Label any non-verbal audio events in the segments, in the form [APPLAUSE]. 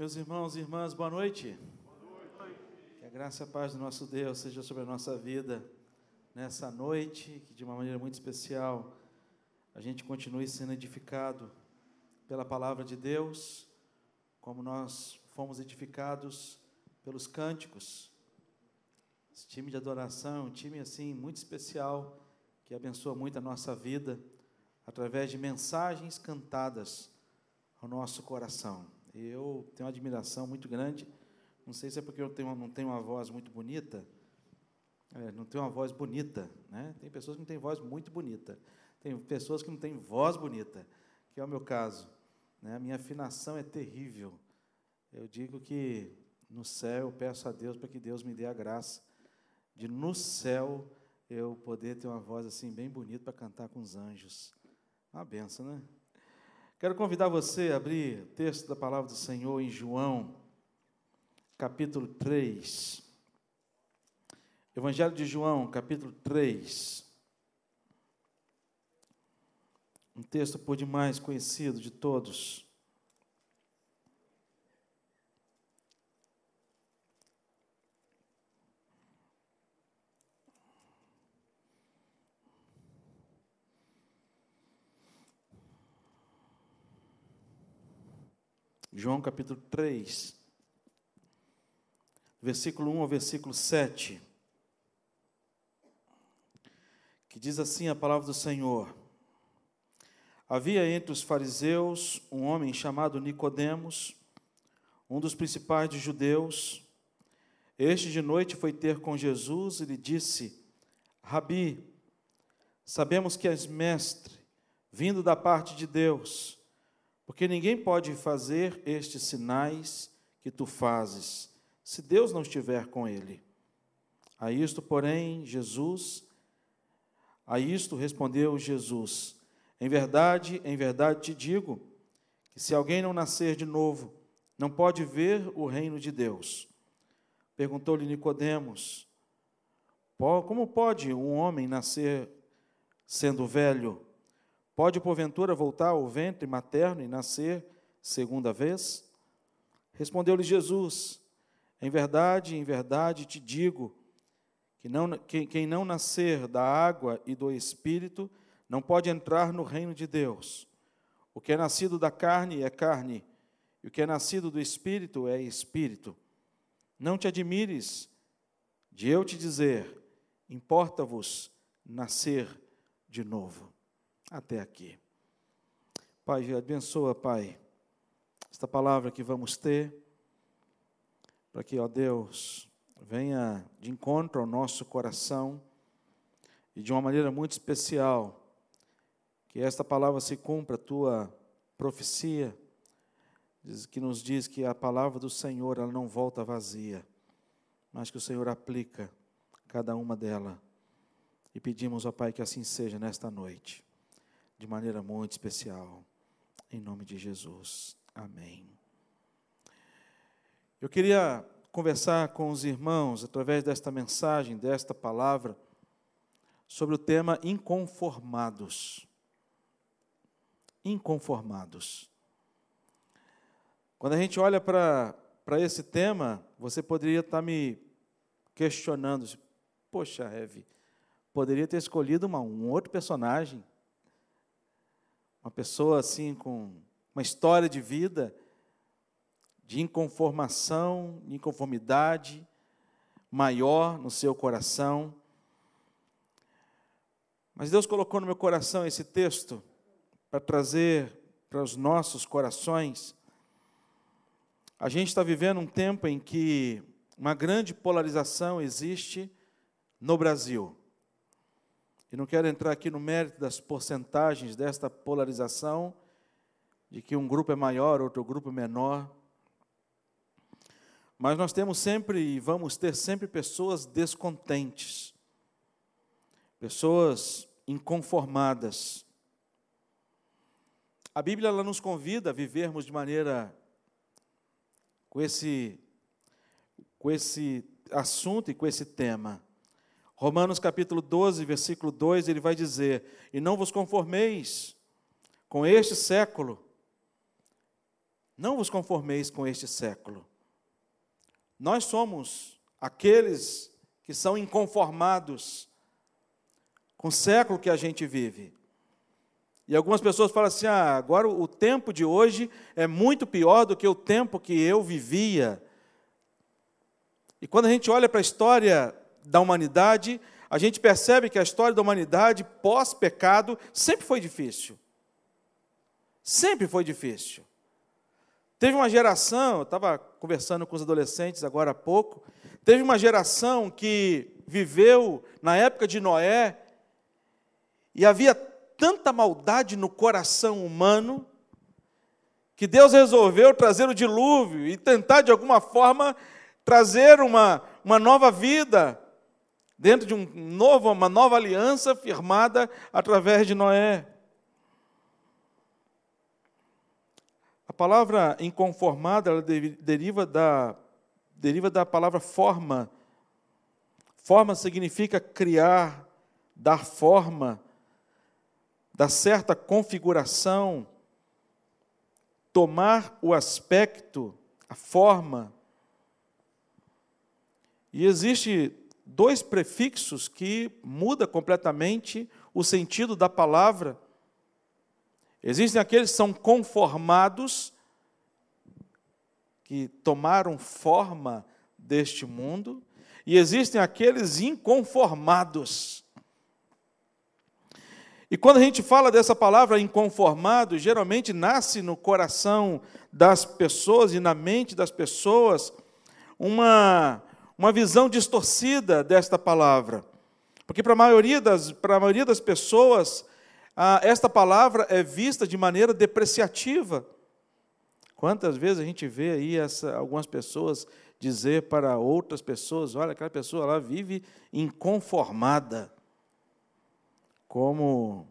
Meus irmãos e irmãs, boa noite. Boa noite. Que a graça e a paz do nosso Deus seja sobre a nossa vida nessa noite, que de uma maneira muito especial a gente continue sendo edificado pela palavra de Deus, como nós fomos edificados pelos cânticos. Esse time de adoração é um time assim muito especial que abençoa muito a nossa vida através de mensagens cantadas ao nosso coração. Eu tenho uma admiração muito grande. Não sei se é porque eu tenho, não tenho uma voz muito bonita. É, não tenho uma voz bonita, né? Tem pessoas que não têm voz muito bonita. Tem pessoas que não têm voz bonita, que é o meu caso. Né? A minha afinação é terrível. Eu digo que no céu eu peço a Deus para que Deus me dê a graça de no céu eu poder ter uma voz assim bem bonita para cantar com os anjos. Uma benção, né? Quero convidar você a abrir o texto da palavra do Senhor em João, capítulo 3. Evangelho de João, capítulo 3. Um texto por demais conhecido de todos. João capítulo 3, versículo 1 ao versículo 7, que diz assim a palavra do Senhor: Havia entre os fariseus um homem chamado Nicodemos, um dos principais dos judeus. Este de noite foi ter com Jesus e lhe disse: Rabi, sabemos que és mestre, vindo da parte de Deus porque ninguém pode fazer estes sinais que tu fazes, se Deus não estiver com ele. A isto, porém, Jesus, a isto respondeu Jesus: Em verdade, em verdade te digo, que se alguém não nascer de novo, não pode ver o reino de Deus. Perguntou-lhe Nicodemos: Como pode um homem nascer sendo velho? Pode, porventura, voltar ao ventre materno e nascer segunda vez? Respondeu-lhe Jesus: Em verdade, em verdade te digo, que não, que, quem não nascer da água e do espírito não pode entrar no reino de Deus. O que é nascido da carne é carne, e o que é nascido do espírito é espírito. Não te admires de eu te dizer, importa-vos nascer de novo até aqui. Pai, abençoa, Pai, esta palavra que vamos ter, para que, ó Deus, venha de encontro ao nosso coração e de uma maneira muito especial, que esta palavra se cumpra a tua profecia, que nos diz que a palavra do Senhor ela não volta vazia, mas que o Senhor aplica cada uma dela. E pedimos, ó Pai, que assim seja nesta noite de maneira muito especial. Em nome de Jesus. Amém. Eu queria conversar com os irmãos, através desta mensagem, desta palavra, sobre o tema inconformados. Inconformados. Quando a gente olha para esse tema, você poderia estar me questionando: poxa, Eve, poderia ter escolhido uma, um outro personagem uma pessoa assim com uma história de vida de inconformação, inconformidade maior no seu coração. Mas Deus colocou no meu coração esse texto para trazer para os nossos corações. A gente está vivendo um tempo em que uma grande polarização existe no Brasil. E não quero entrar aqui no mérito das porcentagens desta polarização, de que um grupo é maior, outro grupo é menor. Mas nós temos sempre e vamos ter sempre pessoas descontentes, pessoas inconformadas. A Bíblia ela nos convida a vivermos de maneira com esse com esse assunto e com esse tema. Romanos capítulo 12, versículo 2, ele vai dizer: E não vos conformeis com este século, Não vos conformeis com este século. Nós somos aqueles que são inconformados com o século que a gente vive. E algumas pessoas falam assim: ah, agora o tempo de hoje é muito pior do que o tempo que eu vivia. E quando a gente olha para a história da humanidade, a gente percebe que a história da humanidade pós-pecado sempre foi difícil. Sempre foi difícil. Teve uma geração, eu estava conversando com os adolescentes agora há pouco, teve uma geração que viveu na época de Noé e havia tanta maldade no coração humano que Deus resolveu trazer o dilúvio e tentar de alguma forma trazer uma, uma nova vida dentro de um novo, uma nova aliança firmada através de Noé. A palavra inconformada ela deriva da, deriva da palavra forma. Forma significa criar, dar forma, dar certa configuração, tomar o aspecto, a forma. E existe dois prefixos que muda completamente o sentido da palavra. Existem aqueles que são conformados, que tomaram forma deste mundo, e existem aqueles inconformados. E quando a gente fala dessa palavra inconformado, geralmente nasce no coração das pessoas e na mente das pessoas uma uma visão distorcida desta palavra. Porque para a maioria das, para a maioria das pessoas, ah, esta palavra é vista de maneira depreciativa. Quantas vezes a gente vê aí essa, algumas pessoas dizer para outras pessoas: olha, aquela pessoa lá vive inconformada, como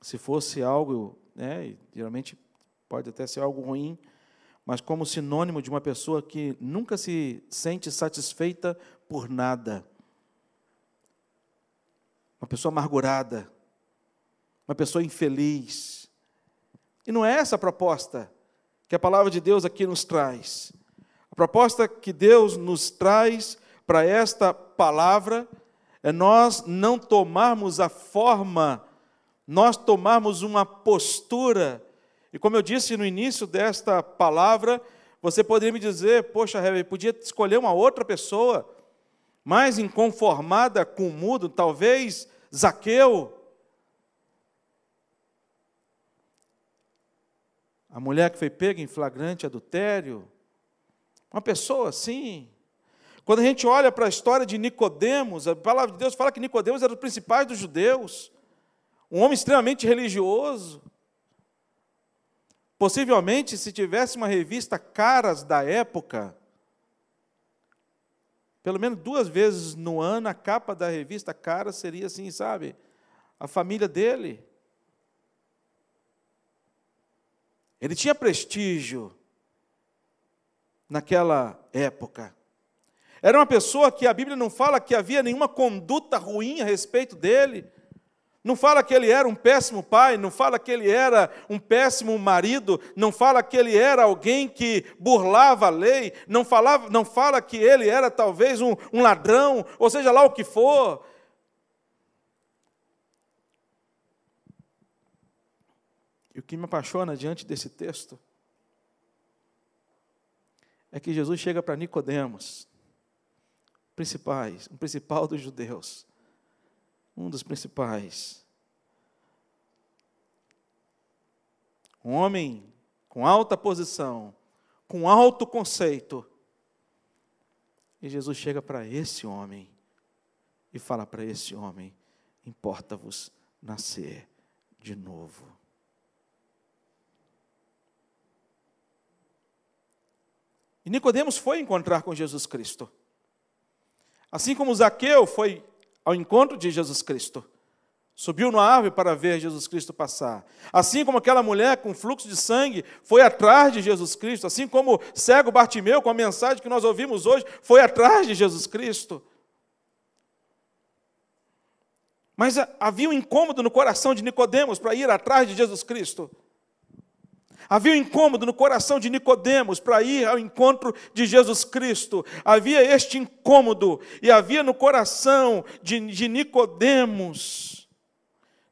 se fosse algo, né, geralmente pode até ser algo ruim, mas como sinônimo de uma pessoa que nunca se sente satisfeita por nada. Uma pessoa amargurada, uma pessoa infeliz. E não é essa a proposta que a palavra de Deus aqui nos traz. A proposta que Deus nos traz para esta palavra é nós não tomarmos a forma, nós tomarmos uma postura e como eu disse no início desta palavra, você poderia me dizer, poxa, Heber, podia escolher uma outra pessoa mais inconformada com o mundo, talvez Zaqueu. A mulher que foi pega em flagrante adultério. Uma pessoa assim. Quando a gente olha para a história de Nicodemos, a palavra de Deus fala que Nicodemos era o principal dos judeus, um homem extremamente religioso. Possivelmente, se tivesse uma revista Caras da época, pelo menos duas vezes no ano, a capa da revista Caras seria assim, sabe? A família dele. Ele tinha prestígio naquela época. Era uma pessoa que a Bíblia não fala que havia nenhuma conduta ruim a respeito dele. Não fala que ele era um péssimo pai, não fala que ele era um péssimo marido, não fala que ele era alguém que burlava a lei, não, falava, não fala que ele era talvez um, um ladrão, ou seja lá o que for. E o que me apaixona diante desse texto é que Jesus chega para Nicodemos, principais, um principal dos judeus um dos principais. Um homem com alta posição, com alto conceito. E Jesus chega para esse homem e fala para esse homem: importa-vos nascer de novo. E Nicodemos foi encontrar com Jesus Cristo. Assim como Zaqueu foi ao encontro de Jesus Cristo. Subiu na árvore para ver Jesus Cristo passar. Assim como aquela mulher com fluxo de sangue foi atrás de Jesus Cristo, assim como cego Bartimeu, com a mensagem que nós ouvimos hoje, foi atrás de Jesus Cristo. Mas havia um incômodo no coração de Nicodemos para ir atrás de Jesus Cristo. Havia um incômodo no coração de Nicodemos para ir ao encontro de Jesus Cristo. Havia este incômodo e havia no coração de, de Nicodemos.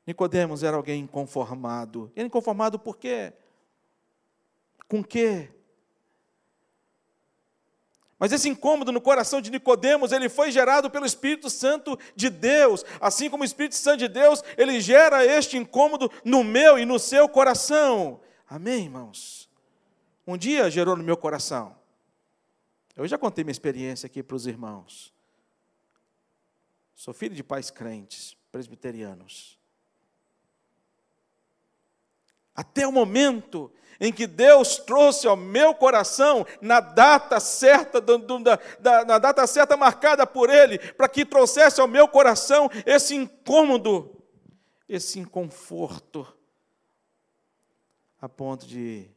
Nicodemos era alguém inconformado. Ele inconformado por quê? Com quê? Mas esse incômodo no coração de Nicodemos, ele foi gerado pelo Espírito Santo de Deus. Assim como o Espírito Santo de Deus, ele gera este incômodo no meu e no seu coração. Amém, irmãos? Um dia gerou no meu coração. Eu já contei minha experiência aqui para os irmãos. Sou filho de pais crentes, presbiterianos. Até o momento em que Deus trouxe ao meu coração, na data certa, na data certa marcada por Ele, para que trouxesse ao meu coração esse incômodo, esse inconforto, a ponto de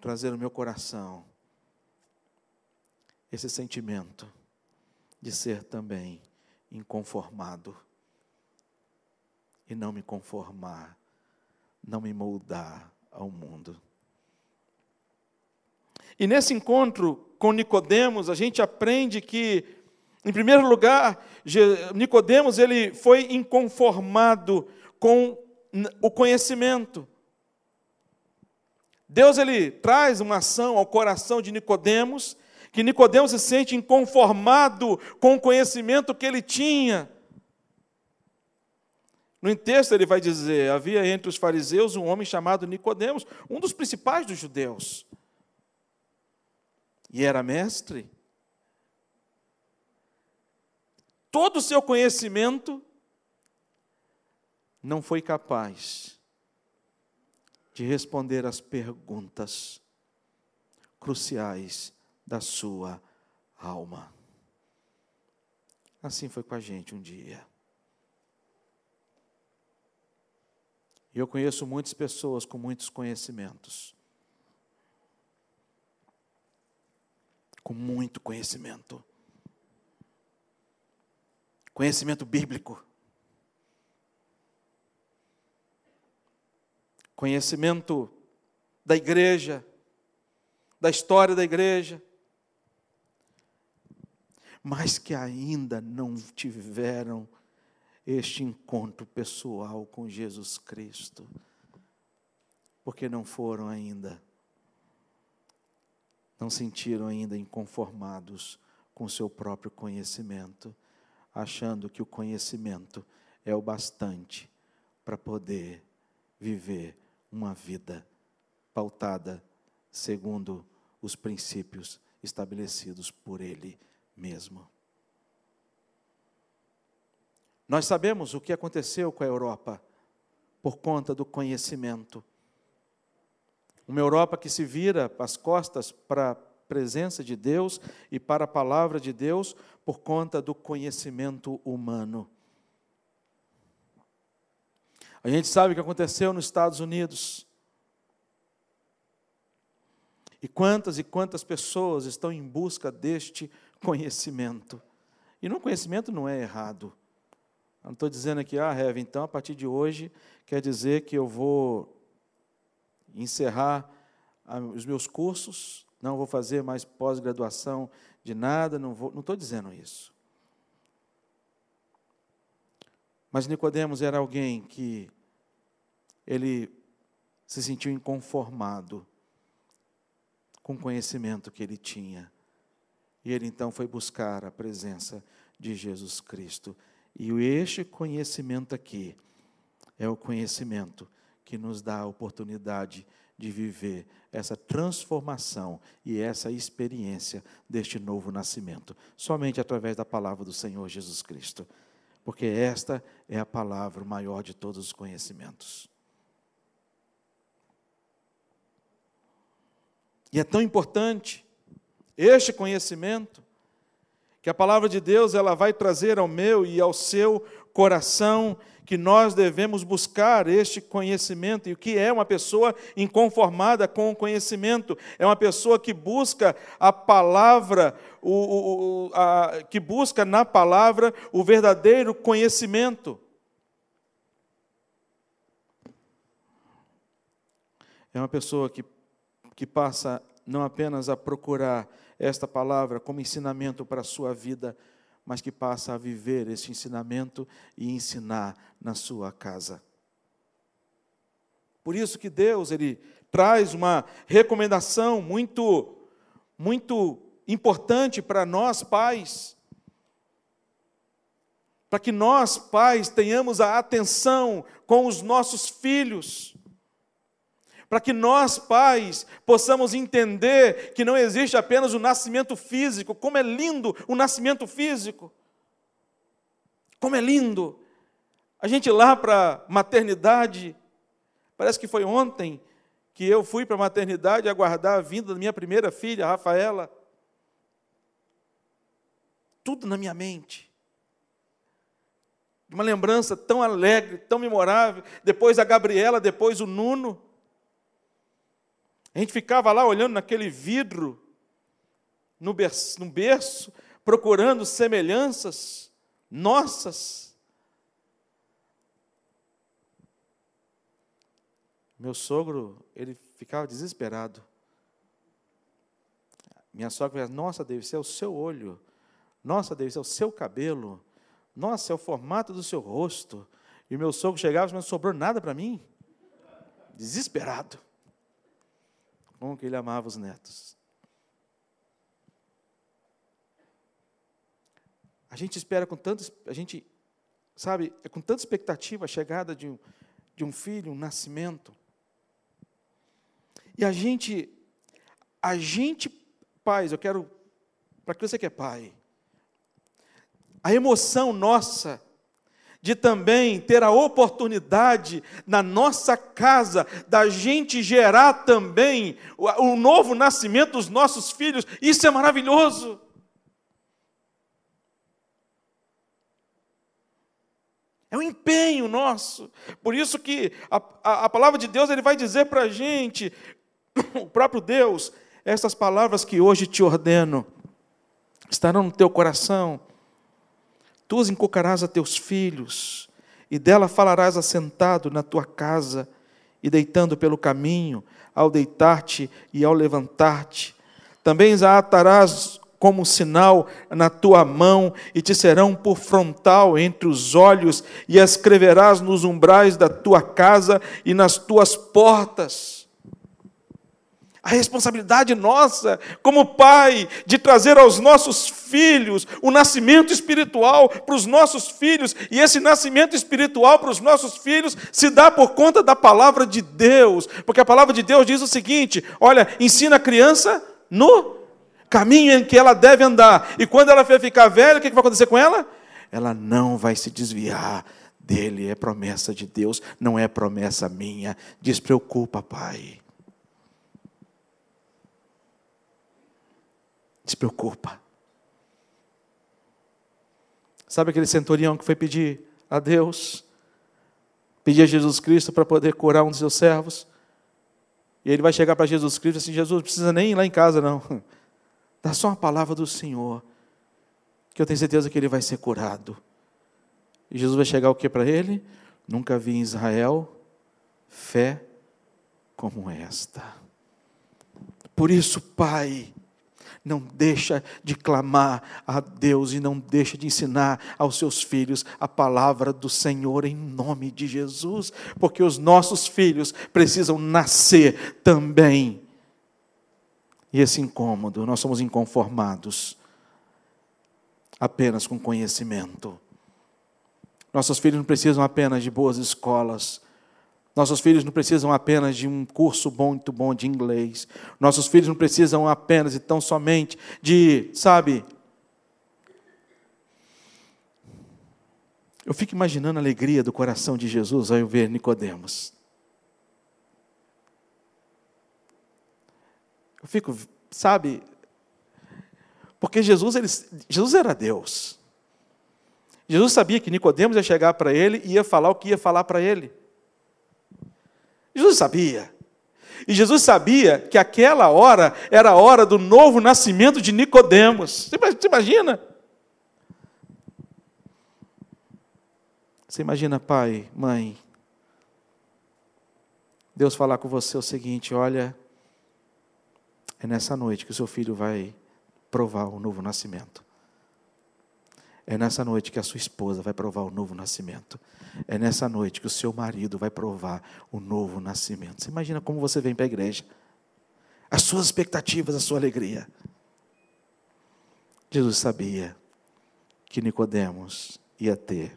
trazer no meu coração esse sentimento de ser também inconformado e não me conformar, não me moldar ao mundo. E nesse encontro com Nicodemos, a gente aprende que, em primeiro lugar, Nicodemos ele foi inconformado com o conhecimento. Deus ele traz uma ação ao coração de Nicodemos, que Nicodemos se sente inconformado com o conhecimento que ele tinha. No texto ele vai dizer: havia entre os fariseus um homem chamado Nicodemos, um dos principais dos judeus. E era mestre. Todo o seu conhecimento não foi capaz de responder às perguntas cruciais da sua alma. Assim foi com a gente um dia. E eu conheço muitas pessoas com muitos conhecimentos. Com muito conhecimento. Conhecimento bíblico. Conhecimento da igreja, da história da igreja, mas que ainda não tiveram este encontro pessoal com Jesus Cristo, porque não foram ainda, não sentiram ainda inconformados com seu próprio conhecimento, achando que o conhecimento é o bastante para poder viver uma vida pautada segundo os princípios estabelecidos por Ele mesmo. Nós sabemos o que aconteceu com a Europa por conta do conhecimento. Uma Europa que se vira as costas para a presença de Deus e para a palavra de Deus por conta do conhecimento humano. A gente sabe o que aconteceu nos Estados Unidos. E quantas e quantas pessoas estão em busca deste conhecimento. E no conhecimento não é errado. Eu não estou dizendo aqui, ah, Rev, então a partir de hoje quer dizer que eu vou encerrar os meus cursos, não vou fazer mais pós-graduação de nada, não vou, não estou dizendo isso. Mas Nicodemos era alguém que ele se sentiu inconformado com o conhecimento que ele tinha. E ele então foi buscar a presença de Jesus Cristo. E este conhecimento aqui é o conhecimento que nos dá a oportunidade de viver essa transformação e essa experiência deste novo nascimento, somente através da palavra do Senhor Jesus Cristo, porque esta é a palavra maior de todos os conhecimentos. E é tão importante este conhecimento que a palavra de Deus ela vai trazer ao meu e ao seu coração que nós devemos buscar este conhecimento. E o que é uma pessoa inconformada com o conhecimento? É uma pessoa que busca a palavra, o, o, a, que busca na palavra o verdadeiro conhecimento. é uma pessoa que, que passa não apenas a procurar esta palavra como ensinamento para a sua vida, mas que passa a viver este ensinamento e ensinar na sua casa. Por isso que Deus ele traz uma recomendação muito muito importante para nós pais. Para que nós pais tenhamos a atenção com os nossos filhos para que nós, pais, possamos entender que não existe apenas o nascimento físico, como é lindo o nascimento físico. Como é lindo. A gente lá para a maternidade, parece que foi ontem que eu fui para a maternidade aguardar a vinda da minha primeira filha, Rafaela. Tudo na minha mente. Uma lembrança tão alegre, tão memorável. Depois a Gabriela, depois o Nuno. A gente ficava lá olhando naquele vidro, no berço, no berço procurando semelhanças nossas. Meu sogro, ele ficava desesperado. Minha sogra dizia, nossa, Deus, isso é o seu olho. Nossa, Deus, isso é o seu cabelo. Nossa, é o formato do seu rosto. E meu sogro chegava e não sobrou nada para mim. Desesperado como que ele amava os netos. A gente espera com tanto, a gente, sabe, é com tanta expectativa a chegada de um, de um filho, um nascimento. E a gente, a gente, pais, eu quero, para que você que é pai, a emoção nossa de também ter a oportunidade na nossa casa da gente gerar também o, novo nascimento dos nossos filhos. Isso é maravilhoso. É um empenho nosso. Por isso que a, a, a palavra de Deus ele vai dizer para a gente, [COUGHS] o próprio Deus, essas palavras que hoje te ordeno, estarão no teu coração Tu as encocarás a teus filhos, e dela falarás assentado na tua casa, e deitando pelo caminho, ao deitar-te e ao levantar-te. Também as atarás como sinal na tua mão, e te serão por frontal entre os olhos, e as escreverás nos umbrais da tua casa e nas tuas portas a responsabilidade nossa, como pai, de trazer aos nossos filhos o nascimento espiritual para os nossos filhos, e esse nascimento espiritual para os nossos filhos se dá por conta da palavra de Deus, porque a palavra de Deus diz o seguinte: olha, ensina a criança no caminho em que ela deve andar, e quando ela ficar velha, o que vai acontecer com ela? Ela não vai se desviar dele, é promessa de Deus, não é promessa minha. Despreocupa, pai. Despreocupa. Sabe aquele centurião que foi pedir a Deus, pedir a Jesus Cristo para poder curar um dos seus servos? E ele vai chegar para Jesus Cristo assim: Jesus, não precisa nem ir lá em casa, não. [LAUGHS] Dá só uma palavra do Senhor, que eu tenho certeza que ele vai ser curado. E Jesus vai chegar o que para ele? Nunca vi em Israel fé como esta. Por isso, Pai, não deixa de clamar a Deus e não deixa de ensinar aos seus filhos a palavra do Senhor em nome de Jesus, porque os nossos filhos precisam nascer também. E esse incômodo, nós somos inconformados apenas com conhecimento. Nossos filhos não precisam apenas de boas escolas, nossos filhos não precisam apenas de um curso bom, muito bom de inglês. Nossos filhos não precisam apenas e tão somente de, sabe? Eu fico imaginando a alegria do coração de Jesus ao ver Nicodemos. Eu fico, sabe? Porque Jesus, ele, Jesus era Deus. Jesus sabia que Nicodemos ia chegar para ele e ia falar o que ia falar para ele. Jesus sabia. E Jesus sabia que aquela hora era a hora do novo nascimento de Nicodemos. Você imagina? Você imagina pai, mãe, Deus falar com você o seguinte: olha, é nessa noite que o seu filho vai provar o novo nascimento. É nessa noite que a sua esposa vai provar o novo nascimento. É nessa noite que o seu marido vai provar o novo nascimento. Você imagina como você vem para a igreja? As suas expectativas, a sua alegria. Jesus sabia que Nicodemos ia ter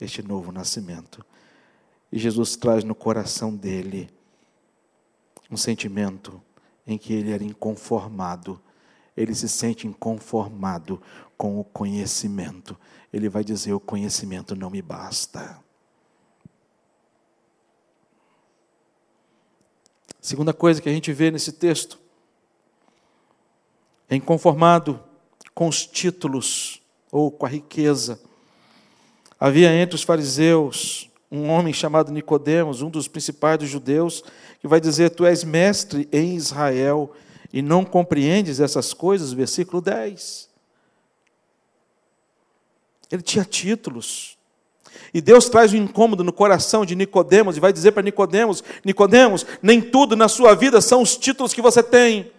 este novo nascimento. E Jesus traz no coração dele um sentimento em que ele era inconformado. Ele se sente inconformado com o conhecimento. Ele vai dizer: O conhecimento não me basta. Segunda coisa que a gente vê nesse texto é inconformado com os títulos ou com a riqueza. Havia entre os fariseus um homem chamado Nicodemos, um dos principais dos judeus, que vai dizer: Tu és mestre em Israel e não compreendes essas coisas, versículo 10. Ele tinha títulos. E Deus traz um incômodo no coração de Nicodemos e vai dizer para Nicodemos: Nicodemos, nem tudo na sua vida são os títulos que você tem.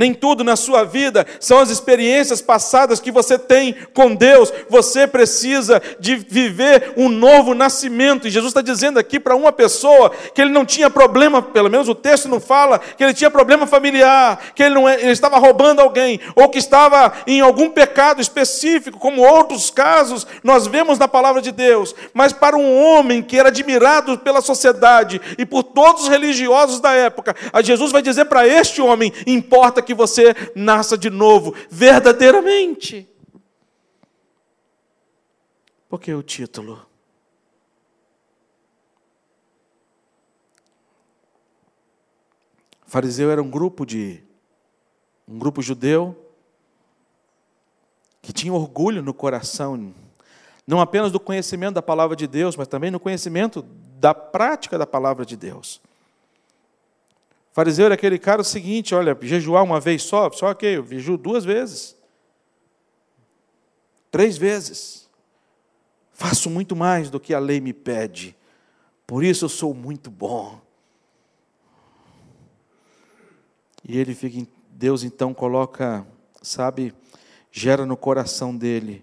Nem tudo na sua vida são as experiências passadas que você tem com Deus. Você precisa de viver um novo nascimento. E Jesus está dizendo aqui para uma pessoa que ele não tinha problema, pelo menos o texto não fala, que ele tinha problema familiar, que ele, não, é, ele estava roubando alguém, ou que estava em algum pecado específico, como outros casos nós vemos na palavra de Deus. Mas para um homem que era admirado pela sociedade e por todos os religiosos da época, a Jesus vai dizer para este homem: importa importa que você nasça de novo, verdadeiramente. Porque o título. Fariseu era um grupo de um grupo judeu que tinha orgulho no coração, não apenas do conhecimento da palavra de Deus, mas também no conhecimento da prática da palavra de Deus. Fariseu era aquele cara o seguinte, olha, jejuar uma vez só, só que eu jejuo duas vezes. Três vezes. Faço muito mais do que a lei me pede. Por isso eu sou muito bom. E ele fica, Deus então coloca, sabe, gera no coração dele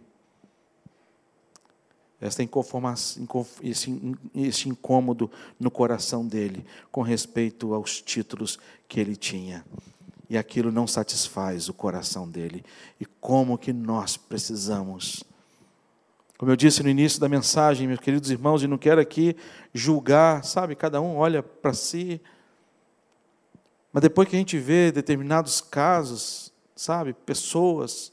esta esse, incômodo no coração dele com respeito aos títulos que ele tinha. E aquilo não satisfaz o coração dele. E como que nós precisamos. Como eu disse no início da mensagem, meus queridos irmãos, e não quero aqui julgar, sabe, cada um olha para si. Mas depois que a gente vê determinados casos, sabe, pessoas,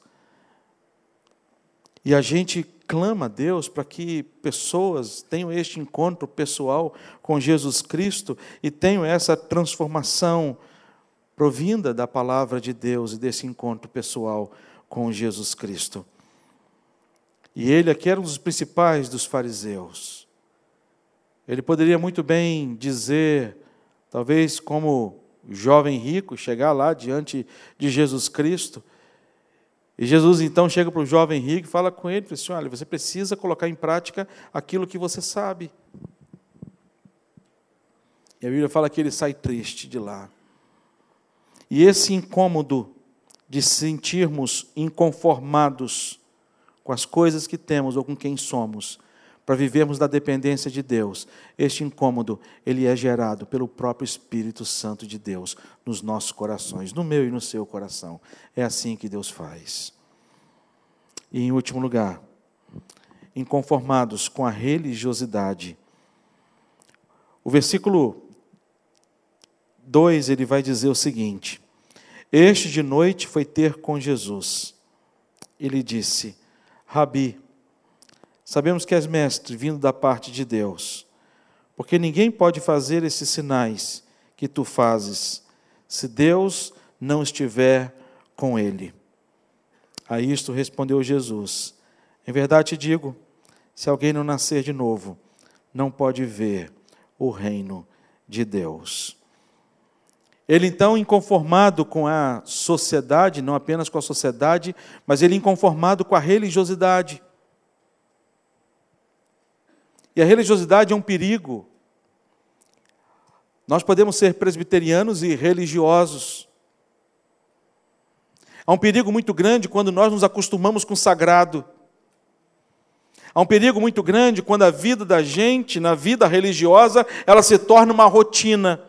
e a gente clama a Deus para que pessoas tenham este encontro pessoal com Jesus Cristo e tenham essa transformação provinda da palavra de Deus e desse encontro pessoal com Jesus Cristo. E ele aqui era um dos principais dos fariseus. Ele poderia muito bem dizer, talvez como jovem rico, chegar lá diante de Jesus Cristo e Jesus então chega para o jovem rico e fala com ele, fala assim, olha, você precisa colocar em prática aquilo que você sabe. E a Bíblia fala que ele sai triste de lá. E esse incômodo de sentirmos inconformados com as coisas que temos ou com quem somos, para vivermos da dependência de Deus, este incômodo, ele é gerado pelo próprio Espírito Santo de Deus nos nossos corações, no meu e no seu coração. É assim que Deus faz. E em último lugar, inconformados com a religiosidade. O versículo 2 ele vai dizer o seguinte: Este de noite foi ter com Jesus. Ele disse: Rabi, Sabemos que és mestre, vindo da parte de Deus, porque ninguém pode fazer esses sinais que tu fazes, se Deus não estiver com ele. A isto respondeu Jesus: Em verdade te digo, se alguém não nascer de novo, não pode ver o reino de Deus. Ele então, inconformado com a sociedade, não apenas com a sociedade, mas ele inconformado com a religiosidade. E a religiosidade é um perigo. Nós podemos ser presbiterianos e religiosos. Há um perigo muito grande quando nós nos acostumamos com o sagrado. Há um perigo muito grande quando a vida da gente, na vida religiosa, ela se torna uma rotina.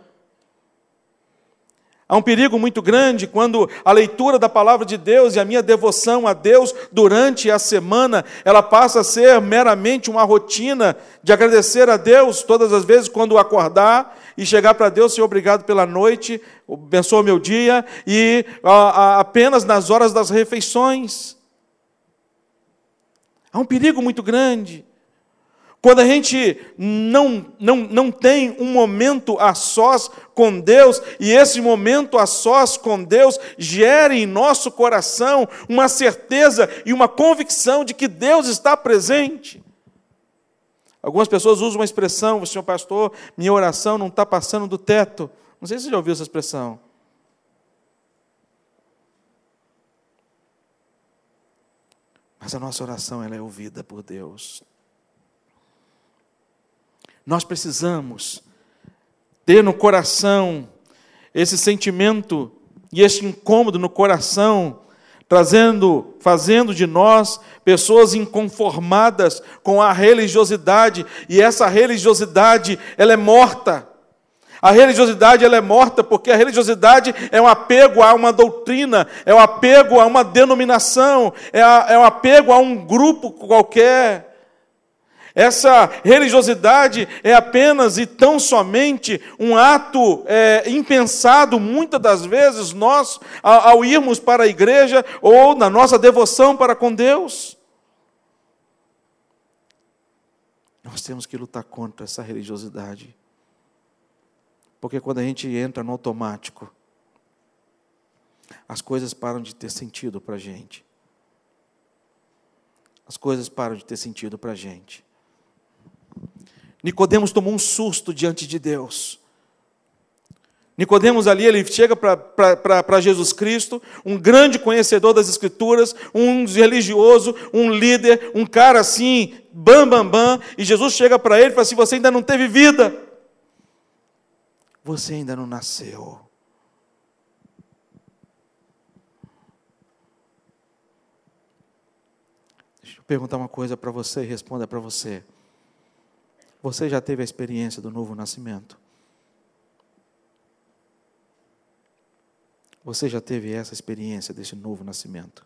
Há um perigo muito grande quando a leitura da palavra de Deus e a minha devoção a Deus durante a semana, ela passa a ser meramente uma rotina de agradecer a Deus todas as vezes quando acordar e chegar para Deus, Senhor, obrigado pela noite, abençoa meu dia, e a, a, apenas nas horas das refeições. Há um perigo muito grande. Quando a gente não, não, não tem um momento a sós com Deus, e esse momento a sós com Deus gere em nosso coração uma certeza e uma convicção de que Deus está presente. Algumas pessoas usam uma expressão, senhor pastor, minha oração não está passando do teto. Não sei se você já ouviu essa expressão. Mas a nossa oração ela é ouvida por Deus. Nós precisamos ter no coração esse sentimento e este incômodo no coração, trazendo, fazendo de nós pessoas inconformadas com a religiosidade, e essa religiosidade, ela é morta. A religiosidade ela é morta porque a religiosidade é um apego a uma doutrina, é um apego a uma denominação, é, a, é um apego a um grupo qualquer. Essa religiosidade é apenas e tão somente um ato é, impensado, muitas das vezes, nós, ao, irmos para a igreja ou na nossa devoção para com Deus. Nós temos que lutar contra essa religiosidade. Porque quando a gente entra no automático, as coisas param de ter sentido para a gente. As coisas param de ter sentido para a gente. Nicodemos tomou um susto diante de Deus. Nicodemos ali, ele chega para Jesus Cristo, um grande conhecedor das Escrituras, um religioso, um líder, um cara assim, bam, bam, bam, e Jesus chega para ele e fala assim: você ainda não teve vida, você ainda não nasceu. Deixa eu perguntar uma coisa para você e responda para você. Você já teve a experiência do novo nascimento? Você já teve essa experiência desse novo nascimento?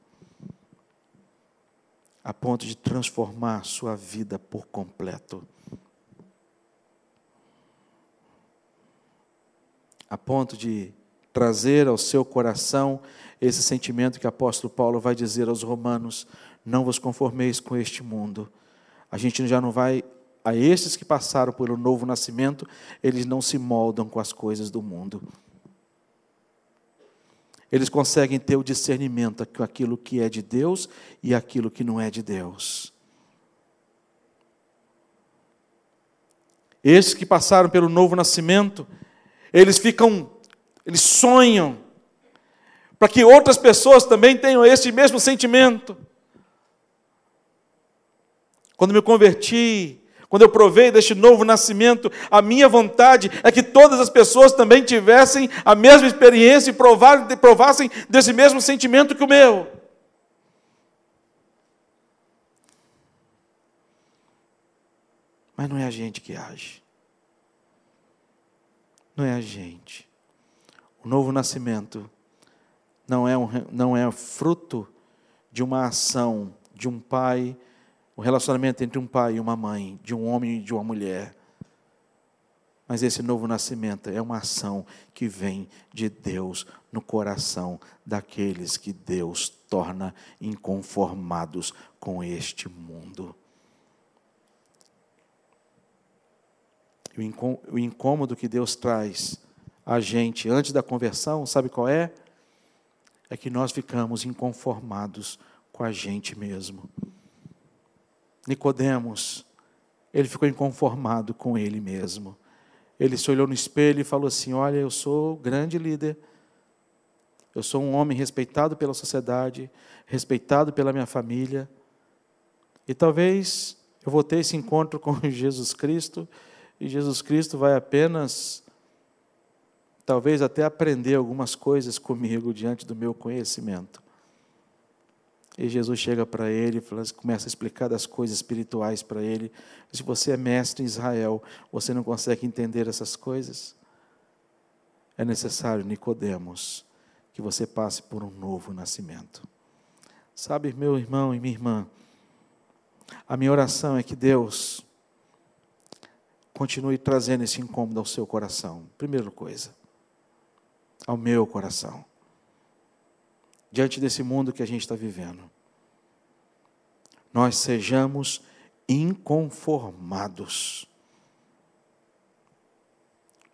A ponto de transformar sua vida por completo. A ponto de trazer ao seu coração esse sentimento que o apóstolo Paulo vai dizer aos romanos: não vos conformeis com este mundo. A gente já não vai a estes que passaram pelo novo nascimento, eles não se moldam com as coisas do mundo. Eles conseguem ter o discernimento com aquilo que é de Deus e aquilo que não é de Deus. Esses que passaram pelo novo nascimento, eles ficam, eles sonham para que outras pessoas também tenham esse mesmo sentimento. Quando me converti, quando eu provei deste novo nascimento, a minha vontade é que todas as pessoas também tivessem a mesma experiência e provassem desse mesmo sentimento que o meu. Mas não é a gente que age. Não é a gente. O novo nascimento não é, um, não é fruto de uma ação de um pai o relacionamento entre um pai e uma mãe, de um homem e de uma mulher. Mas esse novo nascimento é uma ação que vem de Deus no coração daqueles que Deus torna inconformados com este mundo. O incômodo que Deus traz a gente antes da conversão, sabe qual é? É que nós ficamos inconformados com a gente mesmo. Nicodemos, ele ficou inconformado com ele mesmo. Ele se olhou no espelho e falou assim: Olha, eu sou grande líder. Eu sou um homem respeitado pela sociedade, respeitado pela minha família. E talvez eu vou ter esse encontro com [LAUGHS] Jesus Cristo e Jesus Cristo vai apenas talvez até aprender algumas coisas comigo diante do meu conhecimento. E Jesus chega para ele começa a explicar das coisas espirituais para ele. Se você é mestre em Israel, você não consegue entender essas coisas? É necessário, Nicodemos, que você passe por um novo nascimento. Sabe, meu irmão e minha irmã, a minha oração é que Deus continue trazendo esse incômodo ao seu coração. Primeira coisa, ao meu coração diante desse mundo que a gente está vivendo. Nós sejamos inconformados.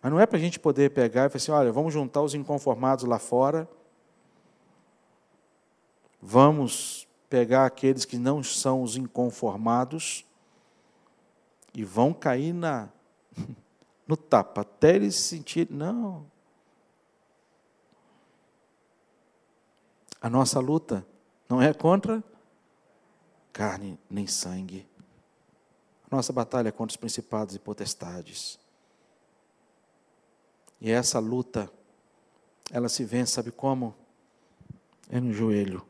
Mas não é para a gente poder pegar e falar assim: olha, vamos juntar os inconformados lá fora, vamos pegar aqueles que não são os inconformados e vão cair na, [LAUGHS] no tapa, até eles se sentirem. Não. A nossa luta não é contra carne nem sangue. A nossa batalha é contra os principados e potestades. E essa luta, ela se vence, sabe como? É no joelho.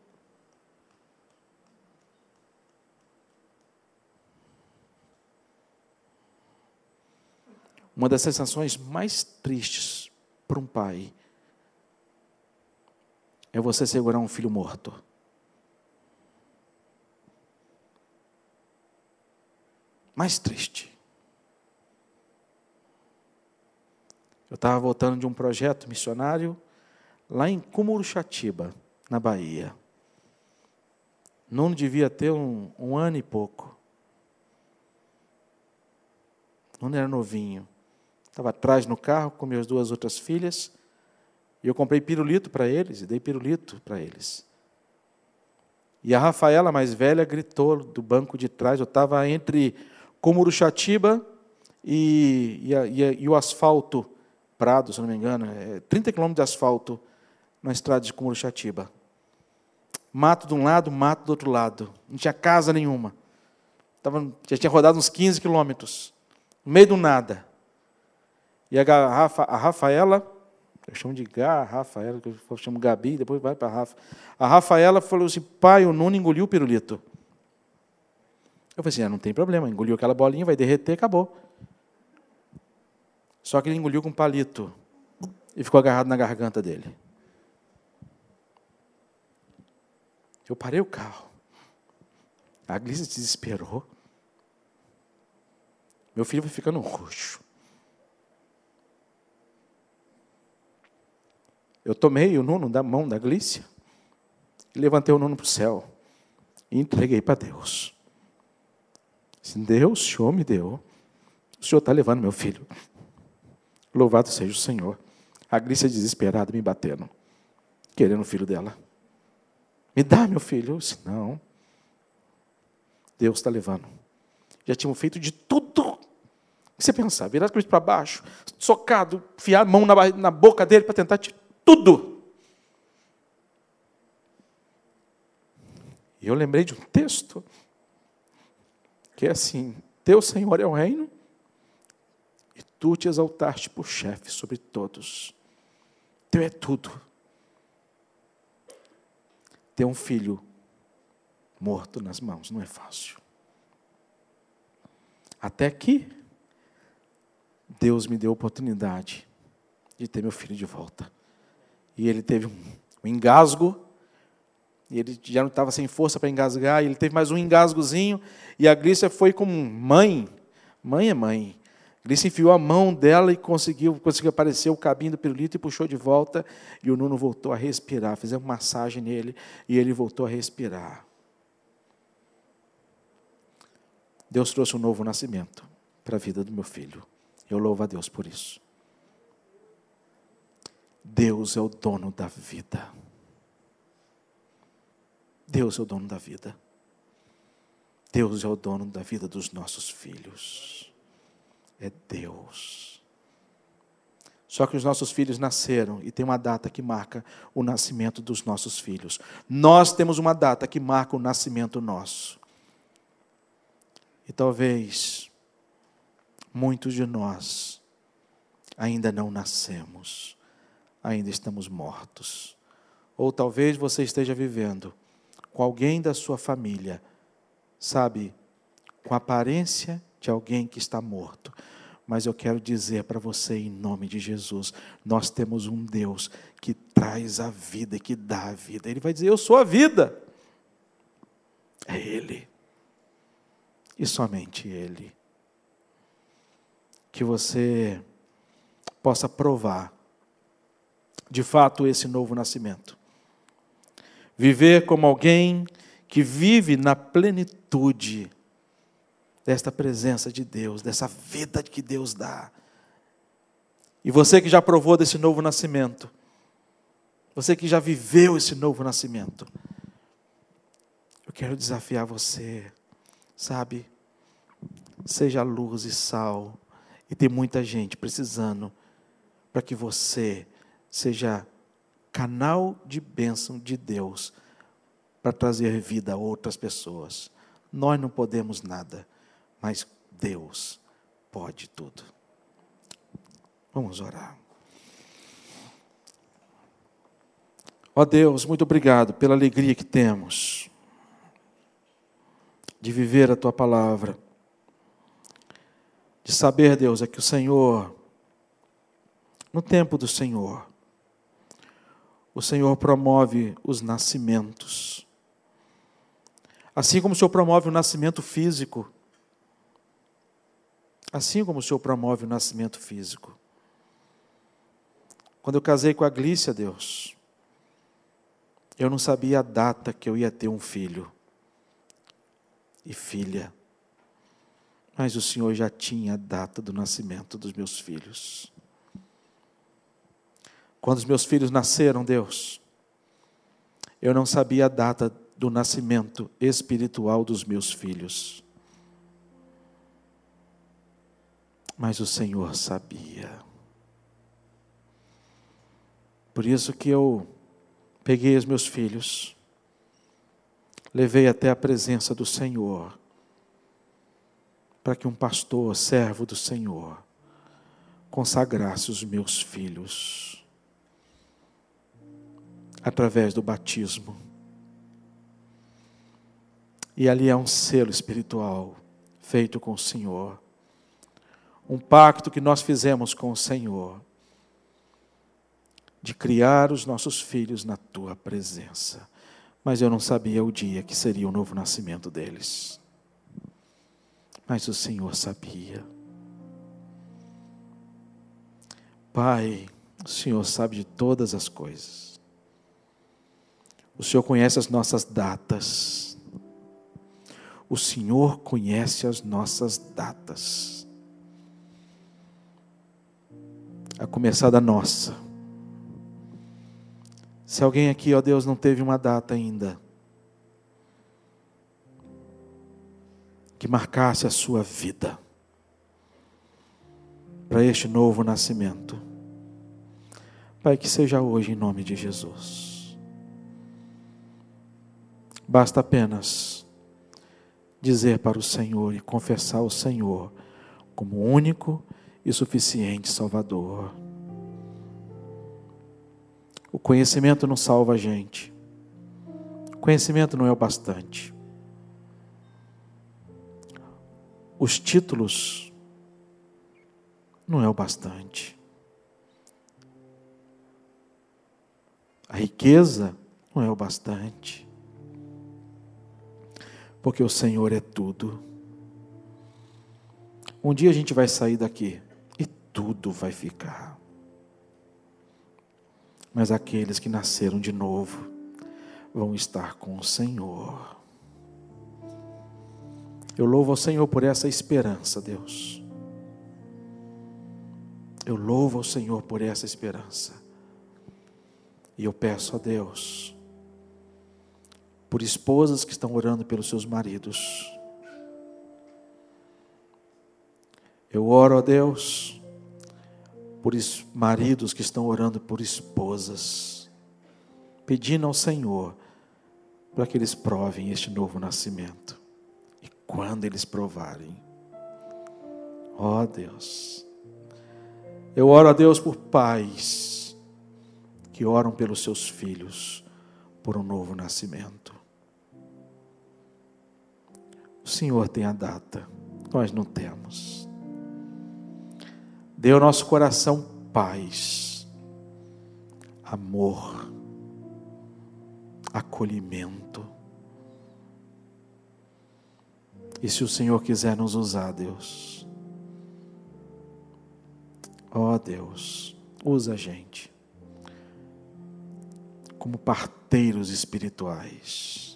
Uma das sensações mais tristes para um pai é você segurar um filho morto. Mais triste. Eu estava voltando de um projeto missionário lá em Cumuruxatiba, na Bahia. Nuno devia ter um, um ano e pouco. Nuno era novinho. Estava atrás no carro com minhas duas outras filhas. E eu comprei pirulito para eles e dei pirulito para eles. E a Rafaela, mais velha, gritou do banco de trás. Eu estava entre Comuruxatiba e, e, e, e, o asfalto Prado, se não me engano. É 30 quilômetros de asfalto na estrada de Comuruxatiba. Mato de um lado, mato do outro lado. Não tinha casa nenhuma. Tava, já tinha rodado uns 15 quilômetros. No meio do nada. E a, Rafa, a Rafaela eu chamo de Gá, Rafaela, que eu chamo Gabi, depois vai para a Rafa. A Rafaela falou assim: pai, o Nuno engoliu o pirulito. Eu falei assim: ah, não tem problema, engoliu aquela bolinha, vai derreter, acabou. Só que ele engoliu com um palito e ficou agarrado na garganta dele. Eu parei o carro. A Glícia se desesperou. Meu filho vai ficando roxo. Eu tomei o Nuno da mão da Glícia levantei o Nuno para o céu e entreguei para Deus. Deus, o Senhor me deu, o Senhor está levando meu filho. Louvado seja o Senhor. A Glícia desesperada me batendo, querendo o filho dela. Me dá meu filho. Eu disse, não. Deus está levando. Já tinham feito de tudo que você pensar, virar a cabeça para baixo, socado, fiar a mão na, na boca dele para tentar tirar tudo. E eu lembrei de um texto que é assim: Teu Senhor é o reino, e tu te exaltaste por chefe sobre todos. Teu é tudo. Ter um filho morto nas mãos não é fácil. Até que Deus me deu a oportunidade de ter meu filho de volta. E ele teve um, engasgo, e ele já não estava sem força para engasgar, e ele teve mais um engasgozinho, e a Glícia foi como mãe, mãe é mãe. Glícia enfiou a mão dela e conseguiu, conseguiu aparecer o cabinho do pirulito e puxou de volta, e o Nuno voltou a respirar, fizemos uma massagem nele, e ele voltou a respirar. Deus trouxe um novo nascimento para a vida do meu filho. Eu louvo a Deus por isso. Deus é o dono da vida. Deus é o dono da vida. Deus é o dono da vida dos nossos filhos. É Deus. Só que os nossos filhos nasceram e tem uma data que marca o nascimento dos nossos filhos. Nós temos uma data que marca o nascimento nosso. E talvez muitos de nós ainda não nascemos ainda estamos mortos. Ou talvez você esteja vivendo com alguém da sua família, sabe, com a aparência de alguém que está morto. Mas eu quero dizer para você, em nome de Jesus, nós temos um Deus que traz a vida, que dá a vida. Ele vai dizer: Eu sou a vida. É Ele. E somente Ele. Que você possa provar, de fato, esse novo nascimento. Viver como alguém que vive na plenitude desta presença de Deus, dessa vida que Deus dá. E você que já provou desse novo nascimento, você que já viveu esse novo nascimento, eu quero desafiar você, sabe? Seja luz e sal, e tem muita gente precisando para que você seja canal de bênção de Deus para trazer vida a outras pessoas. Nós não podemos nada, mas Deus pode tudo. Vamos orar. Ó Deus, muito obrigado pela alegria que temos de viver a tua palavra, de saber, Deus, é que o Senhor, no tempo do Senhor, o Senhor promove os nascimentos. Assim como o Senhor promove o nascimento físico, assim como o Senhor promove o nascimento físico. Quando eu casei com a Glícia, Deus, eu não sabia a data que eu ia ter um filho e filha, mas o Senhor já tinha a data do nascimento dos meus filhos. Quando os meus filhos nasceram, Deus, eu não sabia a data do nascimento espiritual dos meus filhos. Mas o Senhor sabia. Por isso que eu peguei os meus filhos, levei até a presença do Senhor, para que um pastor, servo do Senhor, consagrasse os meus filhos através do batismo. E ali é um selo espiritual feito com o Senhor. Um pacto que nós fizemos com o Senhor de criar os nossos filhos na tua presença. Mas eu não sabia o dia que seria o novo nascimento deles. Mas o Senhor sabia. Pai, o Senhor sabe de todas as coisas. O Senhor conhece as nossas datas. O Senhor conhece as nossas datas. A começar da nossa. Se alguém aqui, ó Deus, não teve uma data ainda, que marcasse a sua vida para este novo nascimento. Pai, que seja hoje em nome de Jesus. Basta apenas dizer para o Senhor e confessar o Senhor como único e suficiente Salvador. O conhecimento não salva a gente. O conhecimento não é o bastante. Os títulos não é o bastante. A riqueza não é o bastante porque o Senhor é tudo. Um dia a gente vai sair daqui e tudo vai ficar. Mas aqueles que nasceram de novo vão estar com o Senhor. Eu louvo ao Senhor por essa esperança, Deus. Eu louvo ao Senhor por essa esperança. E eu peço a Deus por esposas que estão orando pelos seus maridos. Eu oro a Deus por maridos que estão orando por esposas, pedindo ao Senhor para que eles provem este novo nascimento. E quando eles provarem, ó Deus, eu oro a Deus por pais que oram pelos seus filhos por um novo nascimento. O Senhor tem a data, nós não temos. Dê ao nosso coração paz, amor, acolhimento. E se o Senhor quiser nos usar, Deus, ó oh, Deus, usa a gente como parteiros espirituais